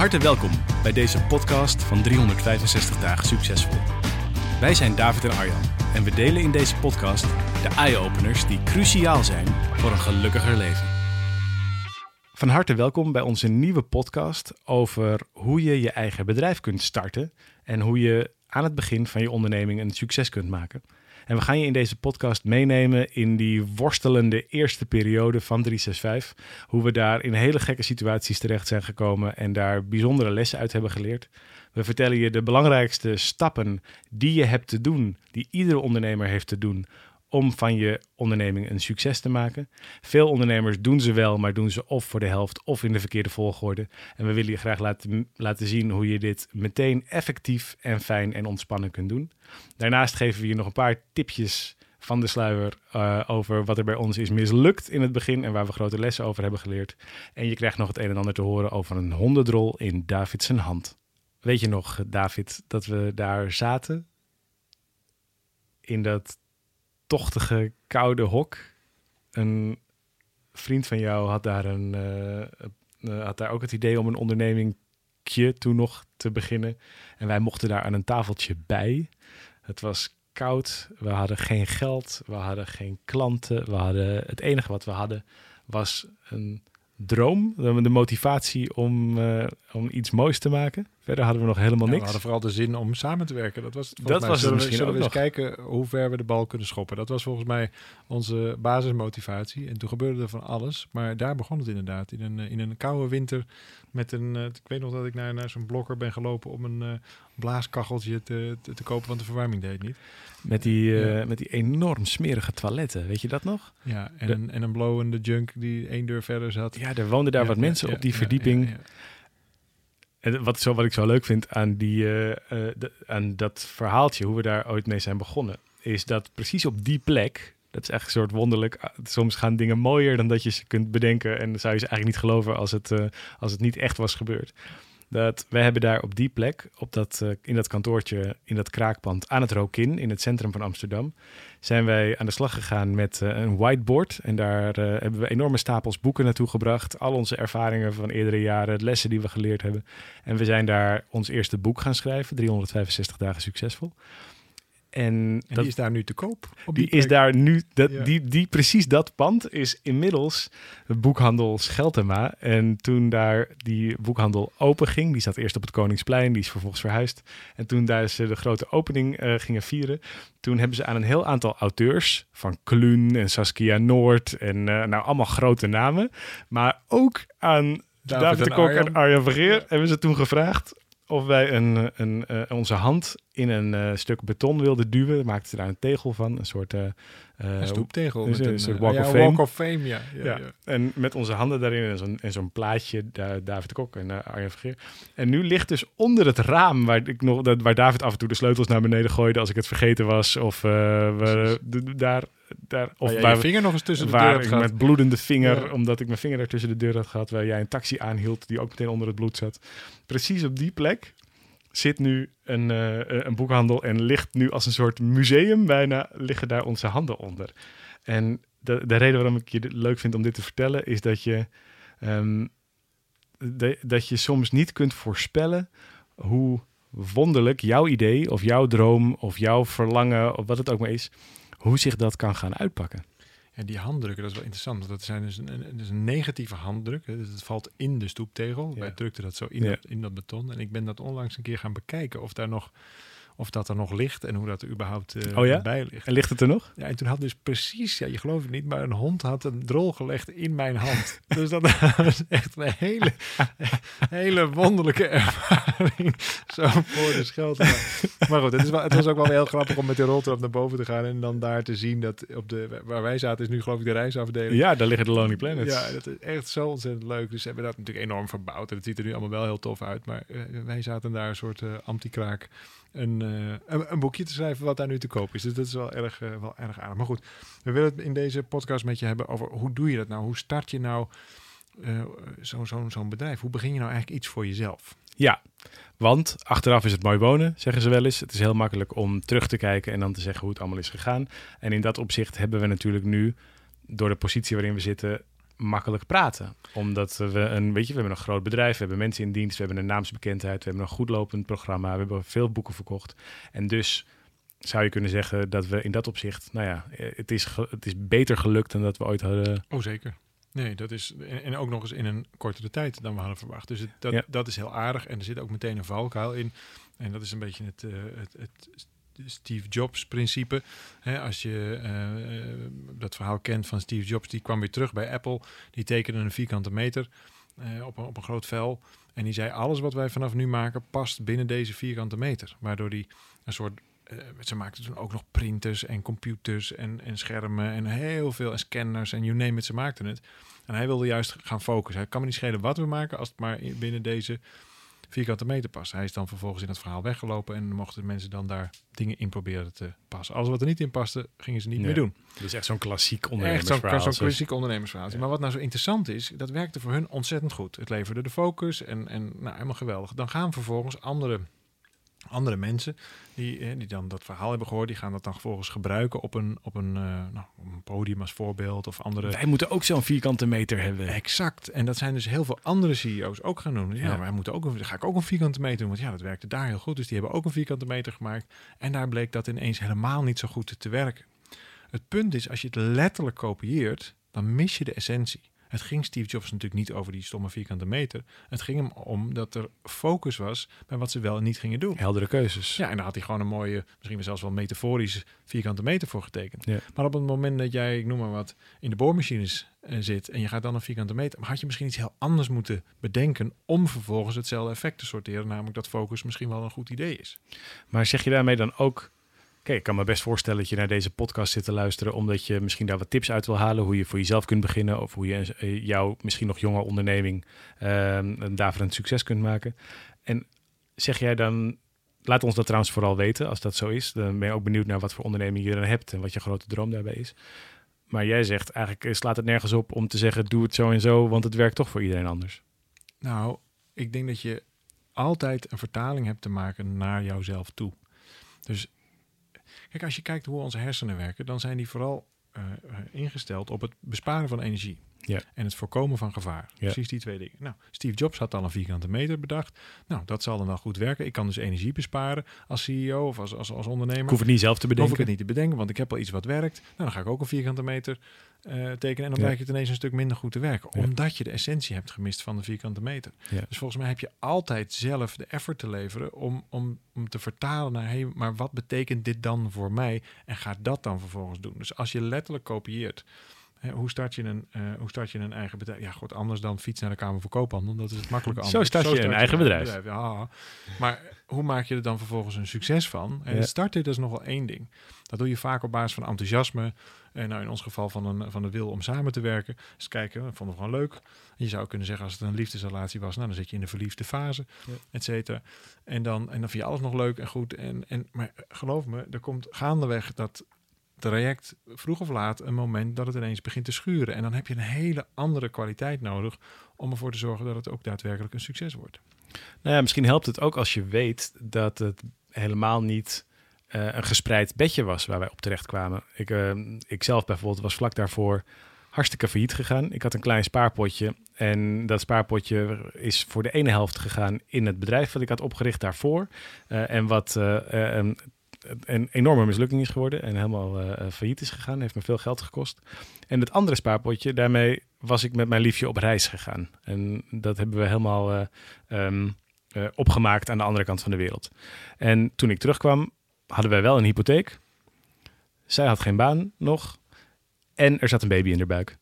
Harte welkom bij deze podcast van 365 dagen succesvol. Wij zijn David en Arjan en we delen in deze podcast de eye-openers die cruciaal zijn voor een gelukkiger leven. Van harte welkom bij onze nieuwe podcast over hoe je je eigen bedrijf kunt starten en hoe je aan het begin van je onderneming een succes kunt maken. En we gaan je in deze podcast meenemen in die worstelende eerste periode van 365. Hoe we daar in hele gekke situaties terecht zijn gekomen en daar bijzondere lessen uit hebben geleerd. We vertellen je de belangrijkste stappen die je hebt te doen, die iedere ondernemer heeft te doen om van je onderneming een succes te maken. Veel ondernemers doen ze wel, maar doen ze of voor de helft of in de verkeerde volgorde. En we willen je graag laten, laten zien hoe je dit meteen effectief en fijn en ontspannen kunt doen. Daarnaast geven we je nog een paar tipjes van de sluier uh, over wat er bij ons is mislukt in het begin en waar we grote lessen over hebben geleerd. En je krijgt nog het een en ander te horen over een hondendrol in Davids hand. Weet je nog, David, dat we daar zaten in dat tochtige, koude hok. Een vriend van jou had daar, een, uh, had daar ook het idee om een ondernemingje toen nog te beginnen. En wij mochten daar aan een tafeltje bij. Het was koud, we hadden geen geld, we hadden geen klanten. We hadden, het enige wat we hadden was een droom, de motivatie om, uh, om iets moois te maken. Verder hadden we nog helemaal niks. we hadden vooral de zin om samen te werken. Dat was het dat was zullen misschien we, zullen we eens kijken hoe ver we de bal kunnen schoppen. Dat was volgens mij onze basismotivatie. En toen gebeurde er van alles. Maar daar begon het inderdaad. In een, in een koude winter met een... Uh, ik weet nog dat ik naar, naar zo'n blokker ben gelopen om een uh, blaaskacheltje te, te, te, kopen, want de verwarming deed niet. Met die, uh, met die enorm smerige toiletten, weet je dat nog? Ja, en, een, en een blowende junk die één deur verder zat. Ja, er woonden daar wat mensen op die verdieping. En wat, zo, wat ik zo leuk vind aan, die, uh, de, aan dat verhaaltje, hoe we daar ooit mee zijn begonnen, is dat precies op die plek, dat is echt een soort wonderlijk, ah, soms gaan dingen mooier dan dat je ze kunt bedenken en dan zou je ze eigenlijk niet geloven als het, uh, als het niet echt was gebeurd. Dat wij hebben daar op die plek, op dat, uh, in dat kantoortje, in dat kraakpand aan het Rokin, in het centrum van Amsterdam, zijn wij aan de slag gegaan met uh, een whiteboard. En daar uh, hebben we enorme stapels boeken naartoe gebracht. Al onze ervaringen van eerdere jaren, lessen die we geleerd hebben. En we zijn daar ons eerste boek gaan schrijven, 365 dagen succesvol. En, en dat, die is daar nu te koop. Op die, die is daar nu, dat, ja. die, die, precies dat pand is inmiddels boekhandel Scheltema. En toen daar die boekhandel open ging, die zat eerst op het Koningsplein, die is vervolgens verhuisd. En toen daar ze de grote opening uh, gingen vieren, toen hebben ze aan een heel aantal auteurs, van Kluun en Saskia Noord en uh, nou allemaal grote namen, maar ook aan David, David de Kok en, en Arjan Vergeer ja. hebben ze toen gevraagd of wij een, een, uh, onze hand in een uh, stuk beton wilden duwen. Maakten ze daar een tegel van, een soort... Uh, een stoeptegel. Met een, soort walk, ja, of fame. walk of fame. Ja, ja, ja. En met onze handen daarin en zo'n, plaatje, David Kok en Arjen Vergeer. En nu ligt dus onder het raam, waar, ik nog, waar David af en toe de sleutels naar beneden gooide als ik het vergeten was. Of we, daar daar, of waar, je vinger nog eens tussen de deur ik met bloedende vinger, ja. omdat ik mijn vinger daar tussen de deur had gehad, waar jij een taxi aanhield die ook meteen onder het bloed zat. Precies op die plek zit nu een, uh, een boekhandel en ligt nu als een soort museum bijna, liggen daar onze handen onder. En de, de reden waarom ik je leuk vind om dit te vertellen, is dat je, um, de, dat je soms niet kunt voorspellen hoe wonderlijk jouw idee of jouw droom of jouw verlangen of wat het ook maar is, hoe zich dat kan gaan uitpakken. En die handdrukken, dat is wel interessant. Want dat zijn dus een, een, dus een negatieve handdruk. Dus het valt in de stoeptegel. Ja. Wij drukten dat zo in, ja. dat, in dat beton. En ik ben dat onlangs een keer gaan bekijken of daar nog of dat er nog ligt en hoe dat er überhaupt eh, Oh ja? bij ligt. En ligt het er nog? Ja, en toen had dus precies, ja, je gelooft het niet, maar een hond had een drol gelegd in mijn hand. dus dat was echt een hele, hele wonderlijke ervaring. Zo voor de scheld. Maar goed, het, is wel, het was ook wel heel grappig om met de roltrap naar boven te gaan en dan daar te zien dat op de, waar wij zaten is nu geloof ik de reisafdeling. Ja, daar liggen de Lonely Planets. Ja, dat is echt zo ontzettend leuk. Dus ze hebben dat natuurlijk enorm verbouwd. En het ziet er nu allemaal wel heel tof uit. Maar eh, wij zaten daar een soort eh anti-kraak een, eh, een, een boekje te schrijven wat daar nu te koop is. Dus dat is wel erg, eh, wel erg aardig. Maar goed, we willen het in deze podcast met je hebben over hoe doe je dat nou? Hoe start je nou eh, zo'n zo'n zo'n bedrijf? Hoe begin je nou eigenlijk iets voor jezelf? Ja, want achteraf is het mooi wonen, zeggen ze wel eens. Het is heel makkelijk om terug te kijken en dan te zeggen hoe het allemaal is gegaan. En in dat opzicht hebben we natuurlijk nu, door de positie waarin we zitten, makkelijk praten. Omdat we een, weet je, we hebben een groot bedrijf, we hebben mensen in dienst, we hebben een naamsbekendheid, we hebben een goed lopend programma, we hebben veel boeken verkocht. En dus zou je kunnen zeggen dat we in dat opzicht, nou ja, eh, het is, het is beter gelukt dan dat we ooit hadden. Oh, zeker. Nee, dat is. En, ook nog eens in een kortere tijd dan we hadden verwacht. Dus het, dat, Ja. dat is heel aardig. En er zit ook meteen een valkuil in. En dat is een beetje het, eh, het, het Steve Jobs principe. Als je eh, eh, dat verhaal kent van Steve Jobs, die kwam weer terug bij Apple. Die tekende een vierkante meter eh, op, een, op een groot vel. En die zei: alles wat wij vanaf nu maken past binnen deze vierkante meter. Waardoor die een soort ze maakten toen ook nog printers en computers en, en schermen en heel veel en scanners en you name it, ze maakten het. En hij wilde juist gaan focussen. Hij kan me niet schelen wat we maken als het maar in- binnen deze vierkante meter past. Hij is dan vervolgens in het verhaal weggelopen en mochten mensen dan daar dingen in proberen te passen. Alles wat er niet in paste, gingen ze niet Nee. meer doen. Is echt zo'n klassiek Echt zo'n ondernemersverhaal. zo'n zoals- klassiek ondernemersverhaal. Maar wat nou zo interessant is, dat werkte voor hun ontzettend goed. Het leverde de focus en, en nou, helemaal geweldig. Dan gaan vervolgens andere, andere mensen die, eh, die dan dat verhaal hebben gehoord, die gaan dat dan vervolgens gebruiken op een, op een, eh, nou, op een podium als voorbeeld of andere. Wij moeten ook zo'n vierkante meter hebben. Exact. En dat zijn dus heel veel andere CEO's ook gaan doen. Ja, Ja. wij moeten ook, een- ga ik ook een vierkante meter doen. Want ja, dat werkte daar heel goed. Dus die hebben ook een vierkante meter gemaakt. En daar bleek dat ineens helemaal niet zo goed te werken. Het punt is, als je het letterlijk kopieert, dan mis je de essentie. Het ging Steve Jobs natuurlijk niet over die stomme vierkante meter. Het ging hem om dat er focus was bij wat ze wel en niet gingen doen. Heldere keuzes. Ja, en daar had hij gewoon een mooie, misschien zelfs wel metaforisch vierkante meter voor getekend. Ja. Maar op het moment dat jij, ik noem maar wat, in de boormachines eh, zit en je gaat dan een vierkante meter, maar had je misschien iets heel anders moeten bedenken om vervolgens hetzelfde effect te sorteren, namelijk dat focus misschien wel een goed idee is. Maar zeg je daarmee dan ook... Ik kan me best voorstellen dat je naar deze podcast zit te luisteren... omdat je misschien daar wat tips uit wil halen... hoe je voor jezelf kunt beginnen... of hoe je eh, jouw misschien nog jonge onderneming... ehm een daverend succes kunt maken. En zeg jij dan... Laat ons dat trouwens vooral weten, als dat zo is. Dan ben je ook benieuwd naar wat voor onderneming je dan hebt... en wat je grote droom daarbij is. Maar jij zegt eigenlijk slaat het nergens op om te zeggen... doe het zo en zo, want het werkt toch voor iedereen anders. Nou, ik denk dat je altijd een vertaling hebt te maken naar jouzelf toe. Dus kijk, als je kijkt hoe onze hersenen werken, dan zijn die vooral eh, eh, ingesteld op het besparen van energie. Ja. En het voorkomen van gevaar. Precies die twee dingen. Nou, Steve Jobs had al een vierkante meter bedacht. Nou, dat zal dan wel goed werken. Ik kan dus energie besparen als CEO of als, als, als ondernemer. Ik hoef het niet zelf te Dan hoef bedenken. ik het niet te bedenken, want ik heb al iets wat werkt. Nou, dan ga ik ook een vierkante meter eh, tekenen. En dan blijkt het ineens een stuk minder goed te werken. Omdat je de essentie hebt gemist van de vierkante meter. Dus volgens mij heb je altijd zelf de effort te leveren om, om, om te vertalen naar... Hey, maar wat betekent dit dan voor mij? En ga dat dan vervolgens doen. Dus als je letterlijk kopieert... Hoe, start je een, eh, hoe start je een eigen bedrijf? Ja, goed, anders dan fiets naar de Kamer voor Koophandel. Dat is het makkelijke Zo antwoord. start je een eigen bedrijf. Ja, maar hoe maak je er dan vervolgens een succes van? En Ja. starten, dat is nog wel één ding. Dat doe je vaak op basis van enthousiasme. En nou, in ons geval van, een, van de wil om samen te werken. Dus kijken, dat vonden we gewoon leuk. En je zou kunnen zeggen, als het een liefdesrelatie was, nou, dan zit je in de verliefde fase, Ja. et cetera. En dan, en dan vind je alles nog leuk en goed. En, en, maar geloof me, er komt gaandeweg dat traject vroeg of laat een moment dat het ineens begint te schuren. En dan heb je een hele andere kwaliteit nodig om ervoor te zorgen dat het ook daadwerkelijk een succes wordt. Nou ja, misschien helpt het ook als je weet dat het helemaal niet eh, een gespreid bedje was waar wij op terecht kwamen. Ik, eh, ik zelf bijvoorbeeld was vlak daarvoor hartstikke failliet gegaan. Ik had een klein spaarpotje en dat spaarpotje is voor de ene helft gegaan in het bedrijf wat ik had opgericht daarvoor. Eh, en wat een, enorme mislukking is geworden en helemaal eh, eh, failliet is gegaan. Heeft me veel geld gekost. En het andere spaarpotje, daarmee was ik met mijn liefje op reis gegaan. En dat hebben we helemaal... eh, ehm, eh, opgemaakt aan de andere kant van de wereld. En toen ik terugkwam, hadden wij wel een hypotheek. Zij had geen baan nog. En er zat een baby in haar buik.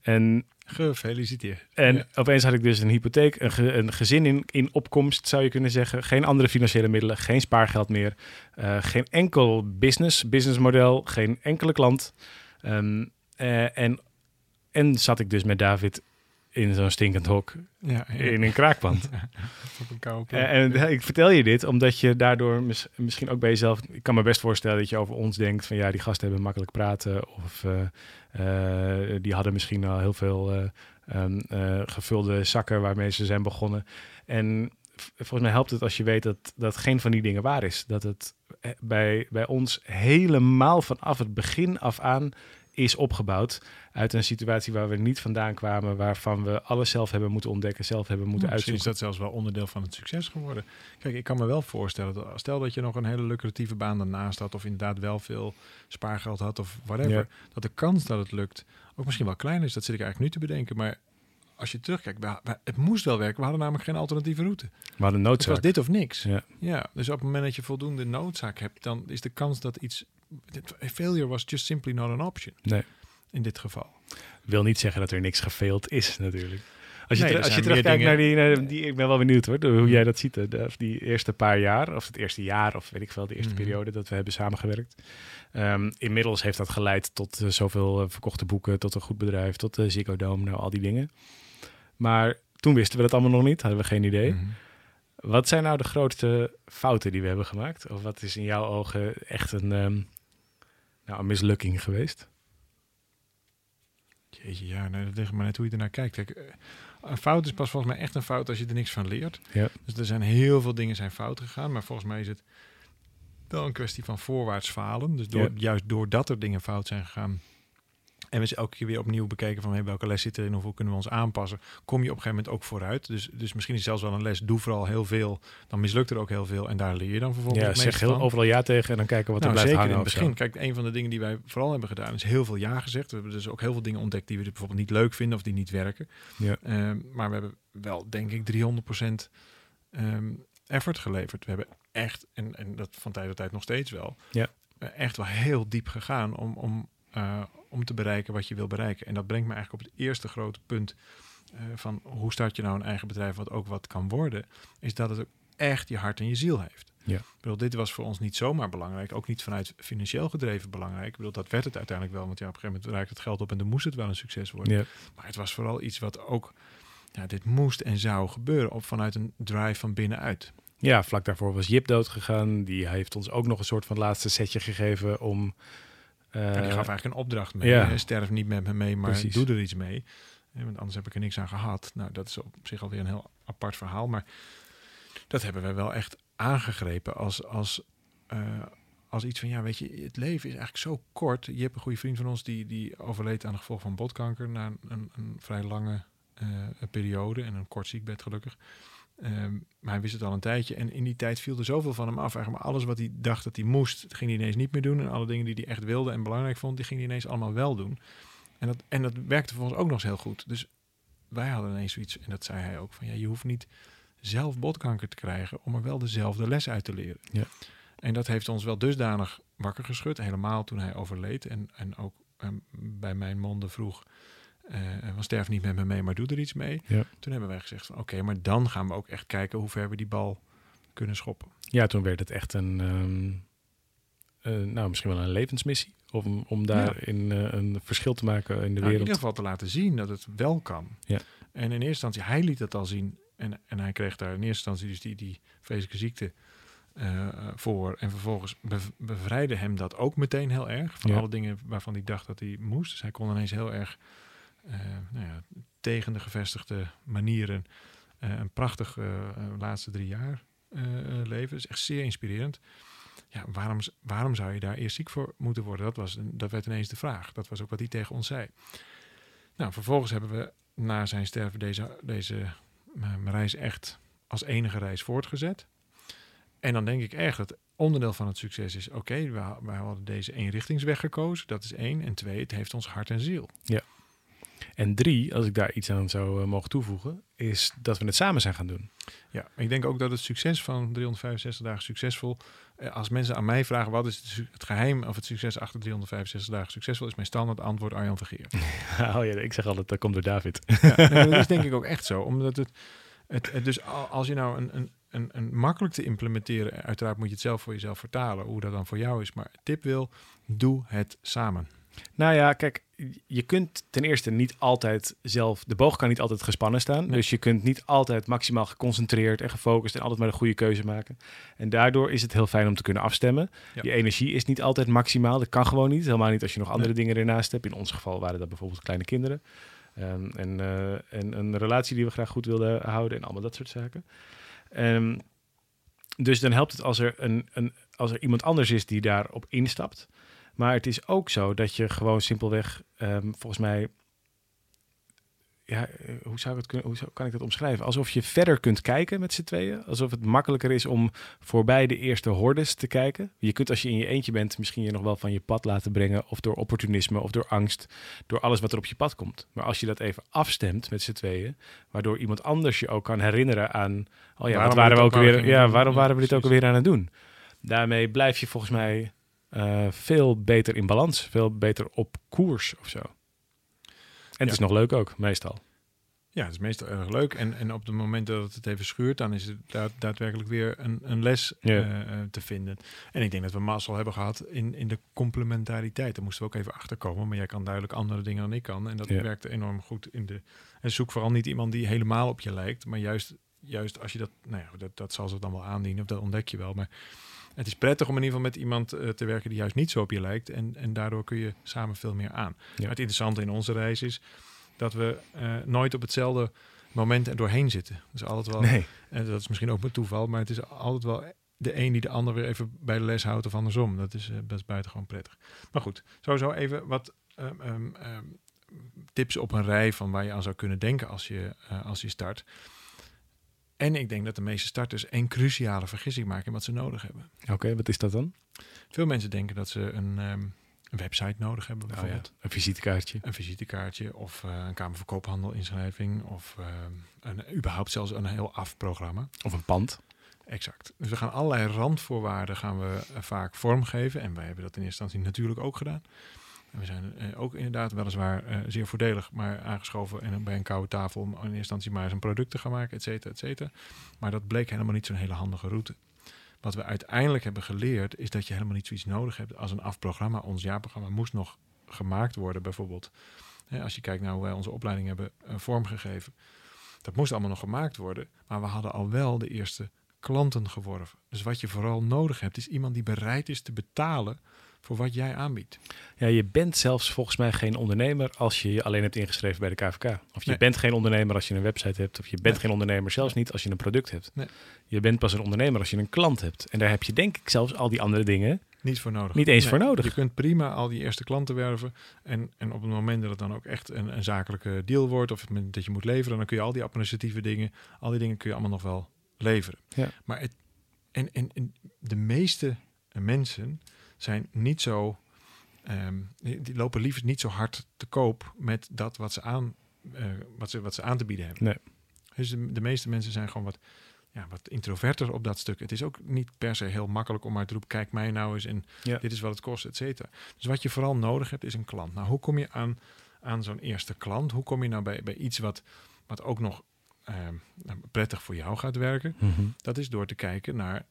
En Gefeliciteerd. en Ja. opeens had ik dus een hypotheek, een, ge- een gezin in, in opkomst, zou je kunnen zeggen. Geen andere financiële middelen, geen spaargeld meer. eh, geen enkel business, businessmodel, geen enkele klant. Ehm, eh, en, en zat ik dus met David in zo'n stinkend hok Ja, ja. in een kraakpand. op een koude plek. Eh, en ik vertel je dit omdat je daardoor mis- misschien ook bij jezelf... Ik kan me best voorstellen dat je over ons denkt van... ja, die gasten hebben makkelijk praten. Of eh, eh, die hadden misschien al heel veel eh, ehm, eh, gevulde zakken waarmee ze zijn begonnen. En volgens mij helpt het als je weet dat, dat geen van die dingen waar is. Dat het bij, bij ons helemaal vanaf het begin af aan is opgebouwd uit een situatie waar we niet vandaan kwamen, waarvan we alles zelf hebben moeten ontdekken, zelf hebben moeten Ja, misschien is uitzoeken. dat zelfs wel onderdeel van het succes geworden. Kijk, ik kan me wel voorstellen, dat, stel dat je nog een hele lucratieve baan daarnaast had, of inderdaad wel veel spaargeld had, of whatever, Ja. dat de kans dat het lukt ook misschien wel klein is. Dat zit ik eigenlijk nu te bedenken. Maar als je terugkijkt, het moest wel werken. We hadden namelijk geen alternatieve route. We hadden Het noodzaak. was dit of niks. Ja. Ja, dus op het moment dat je voldoende noodzaak hebt, dan is de kans dat iets. Failure was just simply not an option. Nee. In dit geval. wil niet zeggen dat er niks gefaild is, natuurlijk. Als je, Nee, als je terugkijkt naar die, naar die... Ik ben wel benieuwd hoor, hoe jij dat ziet. de- of die eerste paar jaar, of het eerste jaar, of weet ik veel, de eerste Mhm. periode dat we hebben samengewerkt. Ehm, inmiddels heeft dat geleid tot eh, zoveel eh, verkochte boeken, tot een goed bedrijf, tot de Ziggo Dome, nou al die dingen. Maar toen wisten we dat allemaal nog niet, hadden we geen idee. Mhm. Wat zijn nou de grootste fouten die we hebben gemaakt? Of wat is in jouw ogen echt een, ehm, nou, een mislukking geweest? Jeetje, ja, nee, dat ligt maar net hoe je ernaar kijkt. Kijk, eh, een fout is pas volgens mij echt een fout als je er niks van leert. Ja. Dus er zijn heel veel dingen zijn fout gegaan, maar volgens mij is het wel een kwestie van voorwaarts falen. Dus door, Ja. juist doordat er dingen fout zijn gegaan en we ze elke keer weer opnieuw bekeken van hey, welke les zit erin of hoe kunnen we ons aanpassen, kom je op een gegeven moment ook vooruit. Dus, dus misschien is zelfs wel een les, doe vooral heel veel, dan mislukt er ook heel veel en daar leer je dan vervolgens Ja, zeg heel van. overal ja tegen en dan kijken wat Nou, er blijft zeker hangen. in het begin. Kijk, een van de dingen die wij vooral hebben gedaan is heel veel ja gezegd. We hebben dus ook heel veel dingen ontdekt die we bijvoorbeeld niet leuk vinden of die niet werken. Ja. Ehm, maar we hebben wel, denk ik, 300% ehm, effort geleverd. We hebben echt, en, en dat van tijd tot tijd nog steeds wel, Ja. eh, echt wel heel diep gegaan om, om, eh, om te bereiken wat je wil bereiken. En dat brengt me eigenlijk op het eerste grote punt eh, van hoe start je nou een eigen bedrijf wat ook wat kan worden, is dat het ook echt je hart en je ziel heeft. Ja. Ik bedoel, dit was voor ons niet zomaar belangrijk, ook niet vanuit financieel gedreven belangrijk. Ik bedoel, dat werd het uiteindelijk wel, want ja, op een gegeven moment raakte het geld op en dan moest het wel een succes worden. Ja. Maar het was vooral iets wat ook, ja, dit moest en zou gebeuren op, vanuit een drive van binnenuit. ja, vlak daarvoor was Jip dood gegaan. Die heeft ons ook nog een soort van laatste setje gegeven om... eh, Ja, die gaf eigenlijk een opdracht mee. ja. hè, Sterf niet met me mee, maar Precies. doe er iets mee. Ja, Want anders heb ik er niks aan gehad. Nou, dat is op zich alweer een heel apart verhaal. Maar dat hebben we wel echt aangegrepen als, als, eh, als iets van... Ja, weet je, het leven is eigenlijk zo kort. Je hebt een goede vriend van ons die, die overleed aan de gevolg van botkanker... na een, een, vrij lange eh, periode en een kort ziekbed gelukkig. Ehm, maar hij wist het al een tijdje. En in die tijd viel er zoveel van hem af. Eigenlijk maar alles wat hij dacht dat hij moest, ging hij ineens niet meer doen. En alle dingen die hij echt wilde en belangrijk vond, die ging hij ineens allemaal wel doen. En dat, en dat werkte voor ons ook nog eens heel goed. Dus wij hadden ineens zoiets, en dat zei hij ook, van ja, je hoeft niet zelf botkanker te krijgen om er wel dezelfde les uit te leren. Ja. En dat heeft ons wel dusdanig wakker geschud, helemaal toen hij overleed. En, en ook ehm, bij mijn monden vroeg, eh van sterf niet met me mee, maar doe er iets mee. Ja. Toen hebben wij gezegd van oké, maar dan gaan we ook echt kijken hoe ver we die bal kunnen schoppen. ja, toen werd het echt een... ehm, eh, nou, misschien wel een levensmissie. Om, om daarin eh, een verschil te maken in de Nou, in wereld. ieder geval te laten zien dat het wel kan. Ja. En in eerste instantie, hij liet het al zien. En, en hij kreeg daar in eerste instantie dus die, die vreselijke ziekte voor. En vervolgens bev- bevrijdde hem dat ook meteen heel erg. Van Ja. alle dingen waarvan hij dacht dat hij moest. Dus hij kon ineens heel erg nou ja, tegen de gevestigde manieren eh, een prachtig eh, eh, laatste drie jaar eh, eh, leven. Dat is echt zeer inspirerend. Ja, waarom, waarom zou je daar eerst ziek voor moeten worden? Dat, was, dat werd ineens de vraag. Dat was ook wat hij tegen ons zei. Nou, vervolgens hebben we na zijn sterven deze, deze eh, reis echt als enige reis voortgezet. En dan denk ik echt dat onderdeel van het succes is... oké, we, we hadden deze eenrichtingsweg gekozen, dat is één. En twee, het heeft ons hart en ziel. En drie, als ik daar iets aan zou eh, mogen toevoegen, is dat we het samen zijn gaan doen. Ja, ik denk ook dat het succes van 365 dagen succesvol. eh, Als mensen aan mij vragen wat is het, geheim of het succes achter 365 dagen succesvol, is mijn standaard antwoord Arjan Vergeer. oh ja, ik zeg altijd, dat komt door David. Ja, nee, dat is denk ik ook echt zo. Omdat het, het, het dus al- als je nou een, een, een, een makkelijk te implementeren, uiteraard moet je het zelf voor jezelf vertalen, hoe dat dan voor jou is. Maar tip wil, doe het samen. Nou ja, kijk, je kunt ten eerste niet altijd zelf, de boog kan niet altijd gespannen staan. Nee. Dus je kunt niet altijd maximaal geconcentreerd en gefocust en altijd maar de goede keuze maken. En daardoor is het heel fijn om te kunnen afstemmen. Ja. Je energie is niet altijd maximaal. Dat kan gewoon niet. Helemaal niet als je nog andere dingen ernaast hebt. In ons geval waren dat bijvoorbeeld kleine kinderen. Ehm, en, eh, en een relatie die we graag goed wilden houden en allemaal dat soort zaken. Ehm, dus dan helpt het als er, een, een, als er iemand anders is die daarop instapt. Maar het is ook zo dat je gewoon simpelweg, ehm, volgens mij, ja, eh, hoe, zou ik het kunnen, hoe zou, kan ik dat omschrijven? Alsof je verder kunt kijken met z'n tweeën. Alsof het makkelijker is om voorbij de eerste hordes te kijken. Je kunt als je in je eentje bent misschien je nog wel van je pad laten brengen. Of door opportunisme of door angst. Door alles wat er op je pad komt. Maar als je dat even afstemt met z'n tweeën. Waardoor iemand anders je ook kan herinneren aan... Oh ja, Waarom waren we ook weer, gingen ja, waarom waren we dit ook alweer aan het doen? Daarmee blijf je volgens mij eh, veel beter in balans. Veel beter op koers of zo. En het Ja. is nog leuk ook, meestal. Ja, het is meestal erg leuk. En, en op het moment dat het even schuurt, dan is het daad- daadwerkelijk weer een, een les Ja. eh, eh, te vinden. En ik denk dat we mazzel hebben gehad in, in de complementariteit. Daar moesten we ook even achter komen. Maar jij kan duidelijk andere dingen dan ik kan. En dat Ja. werkte enorm goed in de. En zoek vooral niet iemand die helemaal op je lijkt. Maar juist, juist als je dat. Nou ja, dat, dat zal ze dan wel aandienen. Of dat ontdek je wel. Maar het is prettig om in ieder geval met iemand eh, te werken die juist niet zo op je lijkt. En, en daardoor kun je samen veel meer aan. Ja. Het interessante in onze reis is dat we eh, nooit op hetzelfde moment er doorheen zitten. Dus altijd wel, Nee. en dat is misschien ook een toeval, maar het is altijd wel de een die de ander weer even bij de les houdt of andersom. Dat is, eh, dat is buitengewoon prettig. Maar goed, sowieso even wat ehm, ehm, ehm, tips op een rij van waar je aan zou kunnen denken als je, eh, als je start. En ik denk dat de meeste starters één cruciale vergissing maken in wat ze nodig hebben. Oké, wat is dat dan? Veel mensen denken dat ze een, ehm, een website nodig hebben, Oh ja, bijvoorbeeld. een visitekaartje. Een visitekaartje of eh, een Kamer Koophandel inschrijving of eh, een, überhaupt zelfs een heel afprogramma. Of een pand. Exact. Dus we gaan allerlei randvoorwaarden gaan we eh, vaak vormgeven. En wij hebben dat in eerste instantie natuurlijk ook gedaan. We zijn eh, ook inderdaad weliswaar eh, zeer voordelig, maar aangeschoven en bij een koude tafel om in eerste instantie maar eens een product te gaan maken, et cetera, et cetera. Maar dat bleek helemaal niet zo'n hele handige route. Wat we uiteindelijk hebben geleerd is dat je helemaal niet zoiets nodig hebt als een afprogramma. Ons jaarprogramma moest nog gemaakt worden bijvoorbeeld. Als je kijkt naar hoe wij onze opleiding hebben eh, vormgegeven. Dat moest allemaal nog gemaakt worden. Maar we hadden al wel de eerste klanten geworven. Dus wat je vooral nodig hebt, is iemand die bereid is te betalen voor wat jij aanbiedt. Ja, je bent zelfs volgens mij geen ondernemer als je je alleen hebt ingeschreven bij de KVK. Of je Nee. bent geen ondernemer als je een website hebt. Of je bent Nee. geen ondernemer zelfs niet als je een product hebt. Nee. Je bent pas een ondernemer als je een klant hebt. En daar heb je denk ik zelfs al die andere dingen. Niet voor nodig. Niet eens voor nodig. Je kunt prima al die eerste klanten werven. En, en op het moment dat het dan ook echt een, een zakelijke deal wordt, of het dat je moet leveren, dan kun je al die administratieve dingen, al die dingen kun je allemaal nog wel leveren. Ja. Maar het, en, en, en de meeste mensen zijn niet zo, ehm, die, lopen liever niet zo hard te koop met dat wat ze aan, eh, wat ze, wat ze aan te bieden hebben. Nee. Dus de, de meeste mensen zijn gewoon wat, ja, wat introverter op dat stuk. Het is ook niet per se heel makkelijk om maar te roepen, kijk mij nou eens en Ja. dit is wat het kost, et cetera. Dus wat je vooral nodig hebt is een klant. Nou, hoe kom je aan, aan zo'n eerste klant? Hoe kom je nou bij, bij iets wat, wat ook nog ehm, prettig voor jou gaat werken? Dat is door te kijken naar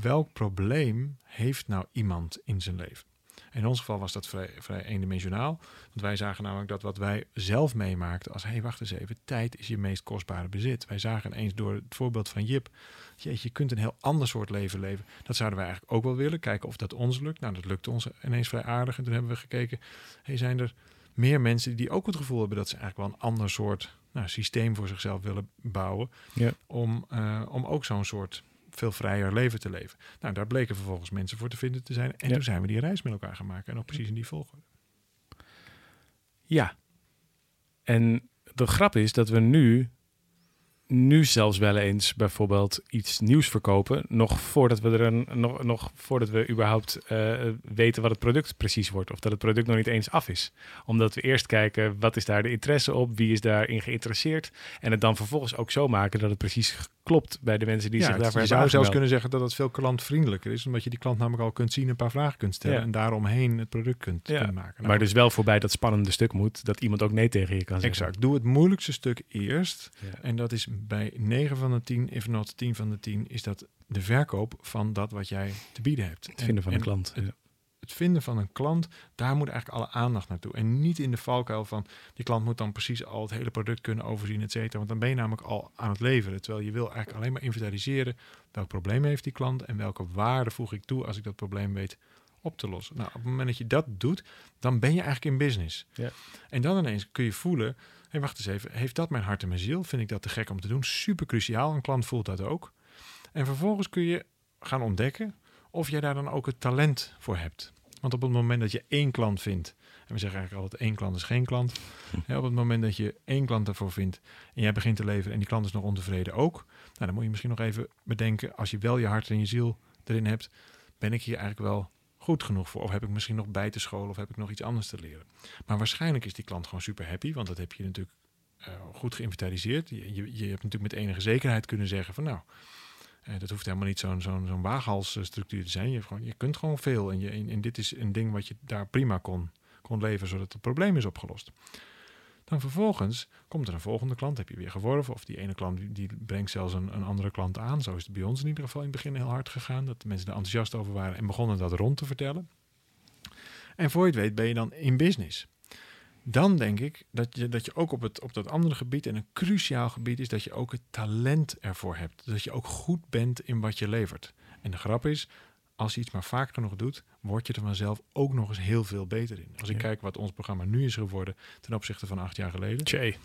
welk probleem heeft nou iemand in zijn leven. In ons geval was dat vrij, vrij eendimensionaal. Want wij zagen namelijk dat wat wij zelf meemaakten als... hé, hey, wacht eens even, tijd is je meest kostbare bezit. Wij zagen ineens door het voorbeeld van Jip... jeetje, je kunt een heel ander soort leven leven. Dat zouden wij eigenlijk ook wel willen. Kijken of dat ons lukt. Nou, dat lukte ons ineens vrij aardig. En toen hebben we gekeken, hey, zijn er meer mensen die ook het gevoel hebben... dat ze eigenlijk wel een ander soort nou, systeem voor zichzelf willen bouwen... Ja. Om, eh, om ook zo'n soort veel vrijer leven te leven. Nou, daar bleken vervolgens mensen voor te vinden te zijn. En Ja. toen zijn we die reis met elkaar gaan maken. En ook precies in die volgorde. Ja. En de grap is dat we nu nu zelfs wel eens bijvoorbeeld iets nieuws verkopen, nog voordat we er een, nog, nog voordat we überhaupt eh, weten wat het product precies wordt, of dat het product nog niet eens af is. Omdat we eerst kijken wat is daar de interesse op, wie is daarin geïnteresseerd, en het dan vervolgens ook zo maken dat het precies klopt bij de mensen die Ja, zich daarvoor je hebben zou zelfs kunnen zeggen dat het veel klantvriendelijker is, omdat je die klant namelijk al kunt zien, een paar vragen kunt stellen Ja. en daaromheen het product kunt, Ja, kunt maken. Nou, Maar dus wel voorbij dat spannende stuk moet, dat iemand ook nee tegen je kan zeggen. exact. Doe het moeilijkste stuk eerst. En dat is bij 9 van de 10, if not 10 van de 10, is dat de verkoop van dat wat jij te bieden hebt. Het vinden van en, een klant. Het, ja. het vinden van een klant, daar moet eigenlijk alle aandacht naartoe. En niet in de valkuil van die klant moet dan precies al het hele product kunnen overzien, et cetera. Want dan ben je namelijk al aan het leveren. Terwijl je wil eigenlijk alleen maar inventariseren welk probleem heeft die klant en welke waarde voeg ik toe als ik dat probleem weet op te lossen. Nou, op het moment dat je dat doet, dan ben je eigenlijk in business. Ja. En dan ineens kun je voelen, hey, wacht eens even, heeft dat mijn hart en mijn ziel? Vind ik dat te gek om te doen? Super cruciaal, een klant voelt dat ook. En vervolgens kun je gaan ontdekken of jij daar dan ook het talent voor hebt. Want op het moment dat je één klant vindt, en we zeggen eigenlijk altijd één klant is geen klant. Op het moment dat je één klant ervoor vindt en jij begint te leveren en die klant is nog ontevreden ook, nou, dan moet je misschien nog even bedenken, als je wel je hart en je ziel erin hebt, ben ik hier eigenlijk wel goed genoeg voor? Of heb ik misschien nog bij te scholen of heb ik nog iets anders te leren? Maar waarschijnlijk is die klant gewoon super happy, want dat heb je natuurlijk eh, goed geïnventariseerd. Je, je, hebt natuurlijk met enige zekerheid kunnen zeggen van nou, eh, dat hoeft helemaal niet zo'n zo'n zo'n waaghalsstructuur te zijn. Je, gewoon, je kunt gewoon veel en, je, dit is een ding wat je daar prima kon, kon leveren zodat het probleem is opgelost. Dan vervolgens komt er een volgende klant, heb je weer geworven. Of die ene klant die, brengt zelfs een, een andere klant aan. Zo is het bij ons in ieder geval in het begin heel hard gegaan. Dat mensen er enthousiast over waren en begonnen dat rond te vertellen. En voor je het weet ben je dan in business. Dan denk ik dat je, dat je ook op, het, op dat andere gebied, en een cruciaal gebied is, dat je ook het talent ervoor hebt. Dat je ook goed bent in wat je levert. En de grap is, als je iets maar vaak genoeg doet, word je er vanzelf ook nog eens heel veel beter in. Als ik Ja. kijk wat ons programma nu is geworden ten opzichte van acht jaar geleden, Tjee.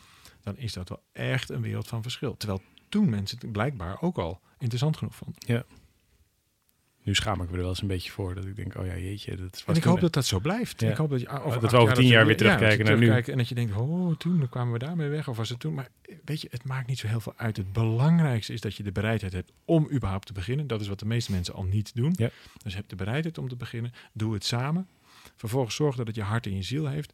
dan is dat wel echt een wereld van verschil. Terwijl toen mensen het blijkbaar ook al interessant genoeg vonden. Nu schaam ik me er wel eens een beetje voor. Dat ik denk, oh ja, jeetje. Dat was En ik hoop dat dat zo blijft. Ja. Ik hoop dat je ah, over Dat we over tien jaar weer ja, terugkijken naar nu. terugkijkt En dat je denkt, oh, toen kwamen we daarmee weg. Of was het toen? Maar eh, weet je, het maakt niet zo heel veel uit. Het belangrijkste is dat je de bereidheid hebt om überhaupt te beginnen. Dat is wat de meeste mensen al niet doen. Ja. Dus heb de bereidheid om te beginnen. Doe het samen. Vervolgens zorg dat het je hart en je ziel heeft.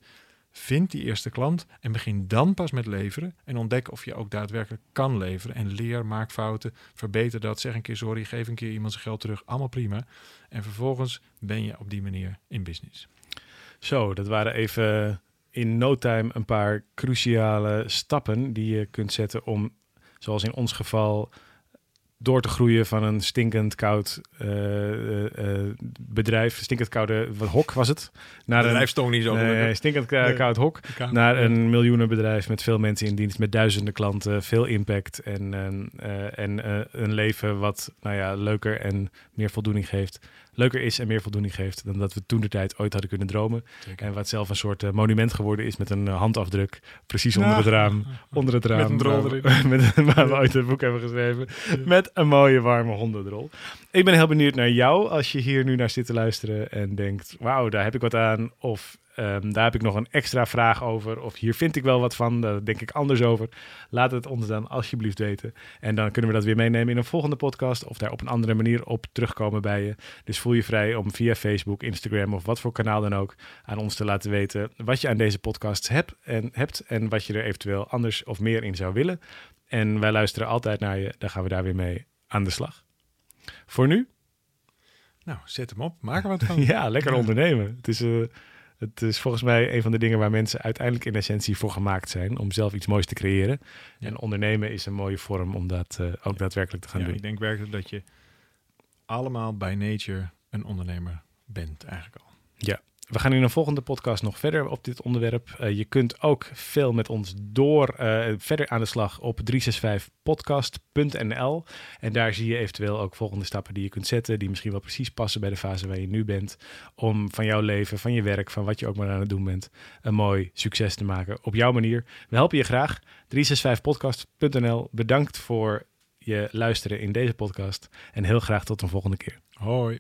Vind die eerste klant en begin dan pas met leveren. En ontdek of je ook daadwerkelijk kan leveren. En leer, maak fouten, verbeter dat. Zeg een keer sorry, geef een keer iemand zijn geld terug. Allemaal prima. En vervolgens ben je op die manier in business. Zo, dat waren even in no time een paar cruciale stappen die je kunt zetten om, zoals in ons geval, door te groeien van een stinkend koud eh, eh, eh, bedrijf, stinkend koude wat, hok was het, naar een stond niet nee, stinkend Nee. koud hok, naar een miljoenenbedrijf met veel mensen in dienst, met duizenden klanten, veel impact en, en eh, een leven wat nou ja, leuker en meer voldoening geeft. Leuker is en meer voldoening geeft dan dat we toen de tijd ooit hadden kunnen dromen. En wat zelf een soort eh, monument geworden is met een eh, handafdruk. Precies onder het raam. Onder het raam. een drol waar we- erin. met, waar we ooit een boek hebben geschreven. Met een mooie warme hondendrol. Ik ben heel benieuwd naar jou als je hier nu naar zit te luisteren en denkt, wauw, daar heb ik wat aan. Of ehm, daar heb ik nog een extra vraag over. Of hier vind ik wel wat van. Daar denk ik anders over. Laat het ons dan alsjeblieft weten. En dan kunnen we dat weer meenemen in een volgende podcast. Of daar op een andere manier op terugkomen bij je. Dus voel je vrij om via Facebook, Instagram of wat voor kanaal dan ook aan ons te laten weten wat je aan deze podcasts hebt en, hebt en wat je er eventueel anders of meer in zou willen. En wij luisteren altijd naar je. Dan gaan we daar weer mee aan de slag. Voor nu, Nou, zet hem op. Maak er wat van. ja, lekker ondernemen. Het is, eh, het is volgens mij een van de dingen waar mensen uiteindelijk in essentie voor gemaakt zijn. Om zelf iets moois te creëren. Ja. En ondernemen is een mooie vorm om dat eh, ook daadwerkelijk te gaan Ja, doen. ik denk werkelijk dat je allemaal by nature een ondernemer bent eigenlijk al. We gaan in een volgende podcast nog verder op dit onderwerp. Eh, je kunt ook veel met ons door eh, verder aan de slag op 365podcast.nl. En daar zie je eventueel ook volgende stappen die je kunt zetten, die misschien wel precies passen bij de fase waar je nu bent. Om van jouw leven, van je werk, van wat je ook maar aan het doen bent, een mooi succes te maken op jouw manier. We helpen je graag. 365podcast.nl. Bedankt voor je luisteren in deze podcast. En heel graag tot een volgende keer. Hoi.